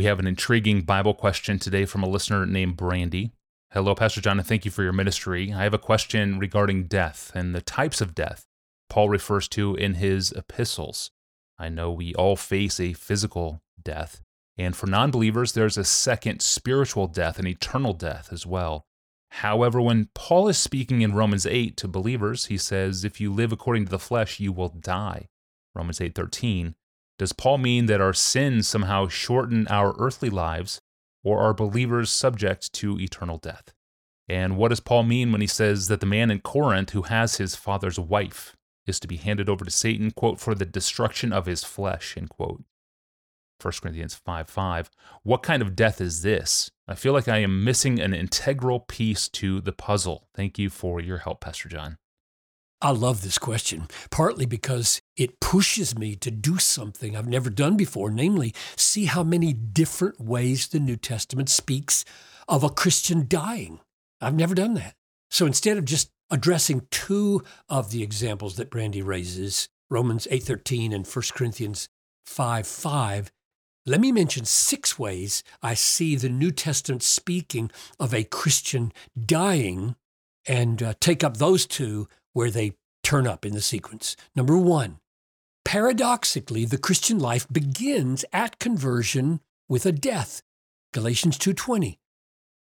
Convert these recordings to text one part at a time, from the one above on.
We have an intriguing Bible question today from a listener named Brandy. Hello, Pastor John, and thank you for your ministry. I have a question regarding death and the types of death Paul refers to in his epistles. I know we all face a physical death, and for non believers, there's a second spiritual death, an eternal death as well. However, when Paul is speaking in Romans 8 to believers, he says, If you live according to the flesh, you will die. Romans 8:13. Does Paul mean that our sins somehow shorten our earthly lives, or are believers subject to eternal death? And what does Paul mean when he says that the man in Corinth who has his father's wife is to be handed over to Satan, quote, for the destruction of his flesh, end quote? 1 Corinthians 5 5. What kind of death is this? I feel like I am missing an integral piece to the puzzle. Thank you for your help, Pastor John. I love this question, partly because it pushes me to do something I've never done before, namely, see how many different ways the New Testament speaks of a Christian dying. I've never done that. So instead of just addressing two of the examples that Brandy raises, Romans 8:13 and 1 Corinthians 5 5, let me mention six ways I see the New Testament speaking of a Christian dying and uh, take up those two where they turn up in the sequence. Number one, paradoxically, the Christian life begins at conversion with a death. Galatians 2:20.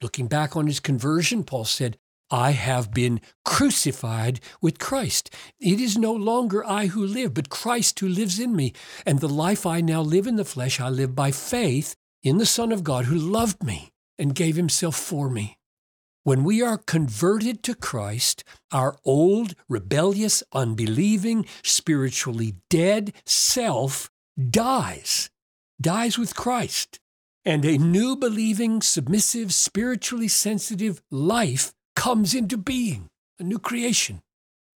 Looking back on his conversion, Paul said, I have been crucified with Christ. It is no longer I who live, but Christ who lives in me. And the life I now live in the flesh, I live by faith in the Son of God who loved me and gave himself for me. When we are converted to Christ, our old, rebellious, unbelieving, spiritually dead self dies, dies with Christ. And a new believing, submissive, spiritually sensitive life comes into being, a new creation.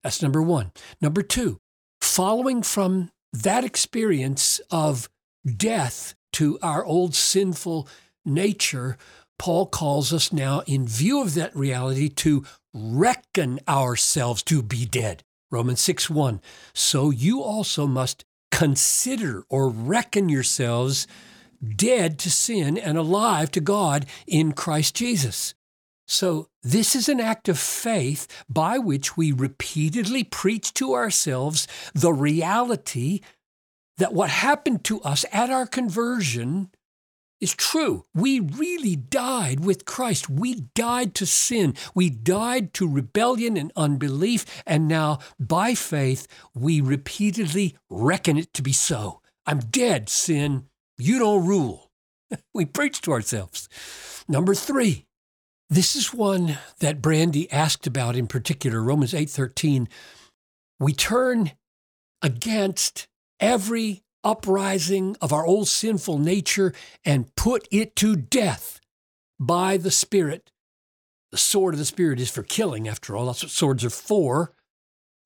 That's number one. Number two, following from that experience of death to our old sinful nature, Paul calls us now, in view of that reality, to reckon ourselves to be dead. Romans 6 1. So you also must consider or reckon yourselves dead to sin and alive to God in Christ Jesus. So, this is an act of faith by which we repeatedly preach to ourselves the reality that what happened to us at our conversion is true. We really died with Christ. We died to sin. We died to rebellion and unbelief. And now, by faith, we repeatedly reckon it to be so. I'm dead, sin. You don't rule. we preach to ourselves. Number three, this is one that Brandy asked about in particular, Romans 8:13. We turn against every uprising of our old sinful nature and put it to death by the Spirit. The sword of the Spirit is for killing, after all. That's what swords are for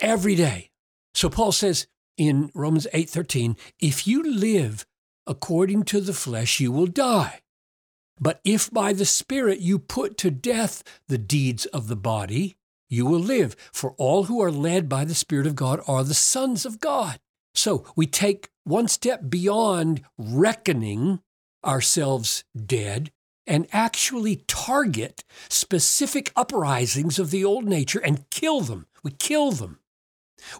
every day. So Paul says in Romans 8:13, if you live according to the flesh, you will die. But if by the Spirit you put to death the deeds of the body, you will live. For all who are led by the Spirit of God are the sons of God. So we take one step beyond reckoning ourselves dead and actually target specific uprisings of the old nature and kill them. We kill them.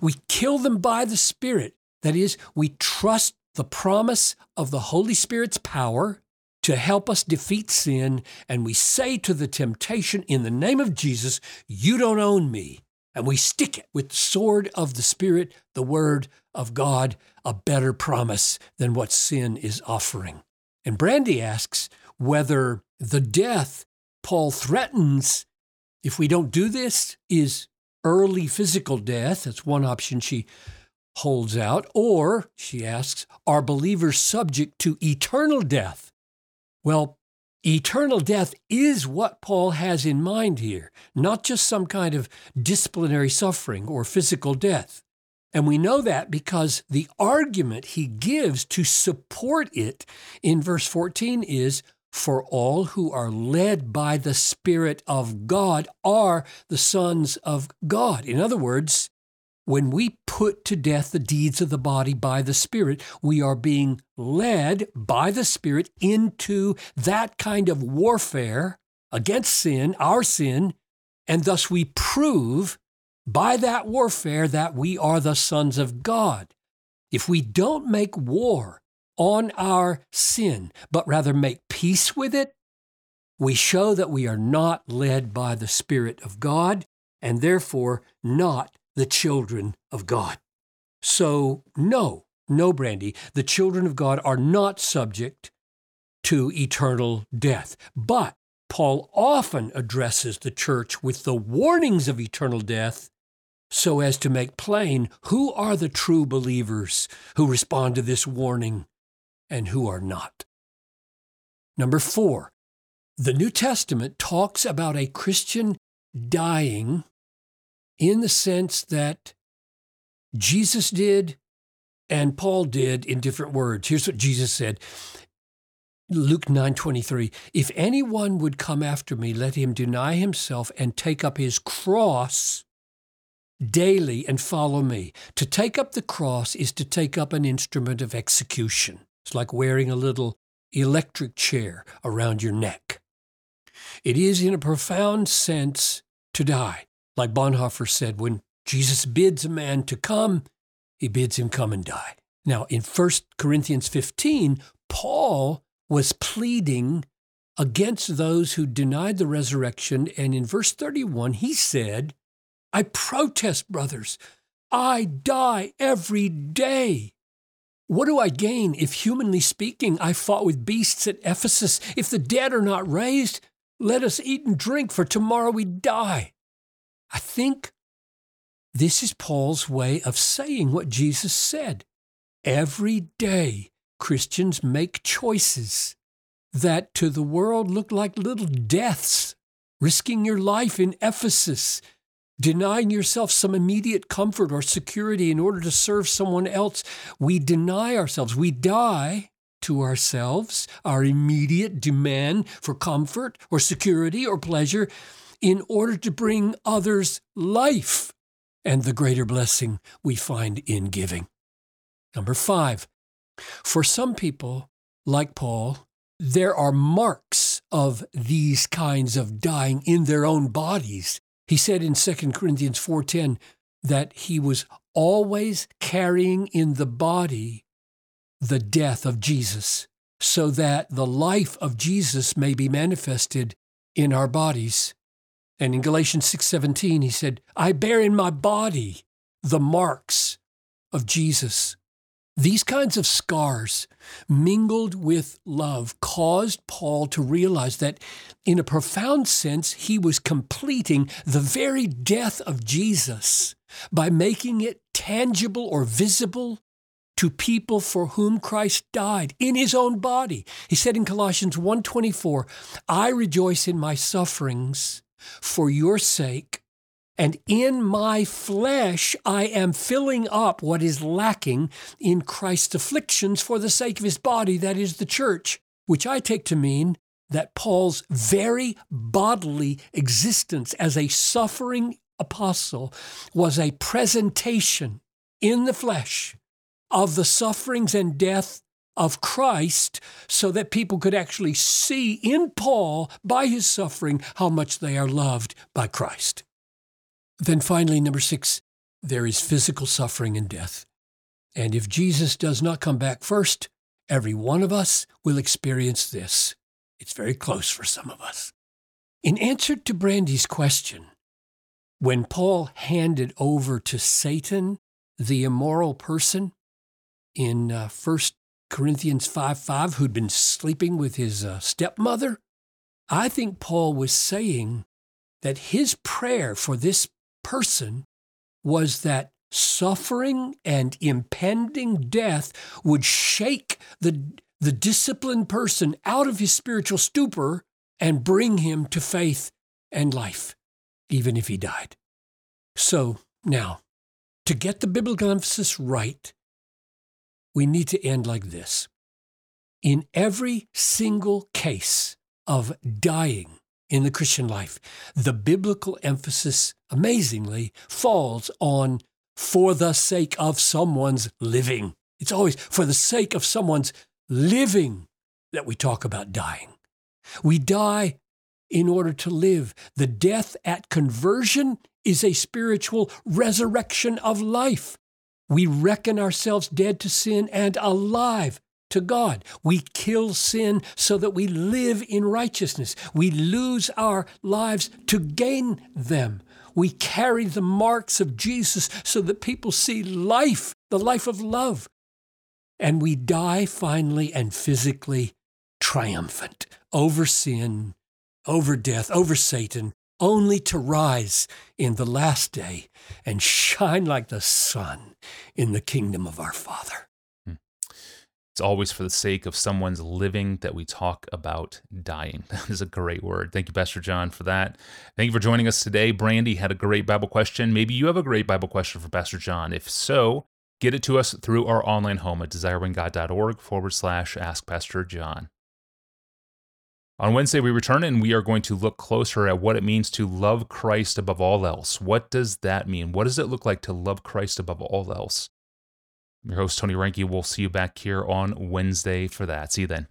We kill them by the Spirit. That is, we trust the promise of the Holy Spirit's power to help us defeat sin, and we say to the temptation, In the name of Jesus, you don't own me and we stick it with the sword of the Spirit, the Word of God, a better promise than what sin is offering. And Brandy asks whether the death Paul threatens, if we don't do this, is early physical death. That's one option she holds out. Or, she asks, are believers subject to eternal death? Well, Eternal death is what Paul has in mind here, not just some kind of disciplinary suffering or physical death. And we know that because the argument he gives to support it in verse 14 is For all who are led by the Spirit of God are the sons of God. In other words, when we put to death the deeds of the body by the Spirit, we are being led by the Spirit into that kind of warfare against sin, our sin, and thus we prove by that warfare that we are the sons of God. If we don't make war on our sin, but rather make peace with it, we show that we are not led by the Spirit of God and therefore not the children of God. So, no, no, Brandy, the children of God are not subject to eternal death. But Paul often addresses the church with the warnings of eternal death so as to make plain who are the true believers who respond to this warning and who are not. Number four, the New Testament talks about a Christian dying in the sense that Jesus did and Paul did in different words. Here's what Jesus said. Luke 9:23 If anyone would come after me let him deny himself and take up his cross daily and follow me. To take up the cross is to take up an instrument of execution. It's like wearing a little electric chair around your neck. It is, in a profound sense, to die. Like Bonhoeffer said, when Jesus bids a man to come, he bids him come and die. Now, in 1 Corinthians 15, Paul was pleading against those who denied the resurrection. And in verse 31, he said, I protest, brothers, I die every day. What do I gain if, humanly speaking, I fought with beasts at Ephesus? If the dead are not raised, let us eat and drink, for tomorrow we die. I think this is Paul's way of saying what Jesus said. Every day, Christians make choices that to the world look like little deaths, risking your life in Ephesus, denying yourself some immediate comfort or security in order to serve someone else. We deny ourselves. We die to ourselves, our immediate demand for comfort or security or pleasure, in order to bring others life and the greater blessing we find in giving. Number five, for some people, like Paul, there are marks of these kinds of dying in their own bodies he said in 2 Corinthians 4:10 that he was always carrying in the body the death of Jesus so that the life of Jesus may be manifested in our bodies. And in Galatians 6:17 he said, "I bear in my body the marks of Jesus." These kinds of scars, mingled with love, caused Paul to realize that, in a profound sense, he was completing the very death of Jesus by making it tangible or visible to people for whom Christ died in his own body. He said in Colossians 1:24, "I rejoice in my sufferings for your sake, and in my flesh, I am filling up what is lacking in Christ's afflictions for the sake of his body, that is the church, which I take to mean that Paul's very bodily existence as a suffering apostle was a presentation in the flesh of the sufferings and death of Christ so that people could actually see in Paul, by his suffering, how much they are loved by Christ. Then finally, number six, there is physical suffering and death. And if Jesus does not come back first, every one of us will experience this. It's very close for some of us. In answer to Brandy's question, when Paul handed over to Satan the immoral person in uh, 1 Corinthians 5 5, who'd been sleeping with his uh, stepmother, I think Paul was saying that his prayer for this person was that suffering and impending death would shake the, the disciplined person out of his spiritual stupor and bring him to faith and life, even if he died. So now, to get the biblical emphasis right, we need to end like this. In every single case of dying in the Christian life. The biblical emphasis, amazingly, falls on for the sake of someone's living. It's always for the sake of someone's living that we talk about dying. We die in order to live. The death at conversion is a spiritual resurrection of life. We reckon ourselves dead to sin and alive to God. We kill sin so that we live in righteousness. We lose our lives to gain them. We carry the marks of Jesus so that people see life, the life of love. And we die finally and physically triumphant over sin, over death, over Satan, only to rise in the last day and shine like the sun in the kingdom of our Father. It's always for the sake of someone's living that we talk about dying. That is a great word. Thank you, Pastor John, for that. Thank you for joining us today. Brandy had a great Bible question. Maybe you have a great Bible question for Pastor John. If so, get it to us through our online home at desiringgod.org forward slash ask Pastor John. On Wednesday, we return and we are going to look closer at what it means to love Christ above all else. What does that mean? What does it look like to love Christ above all else? Your host, Tony Reinke, will see you back here on Wednesday for that. See you then.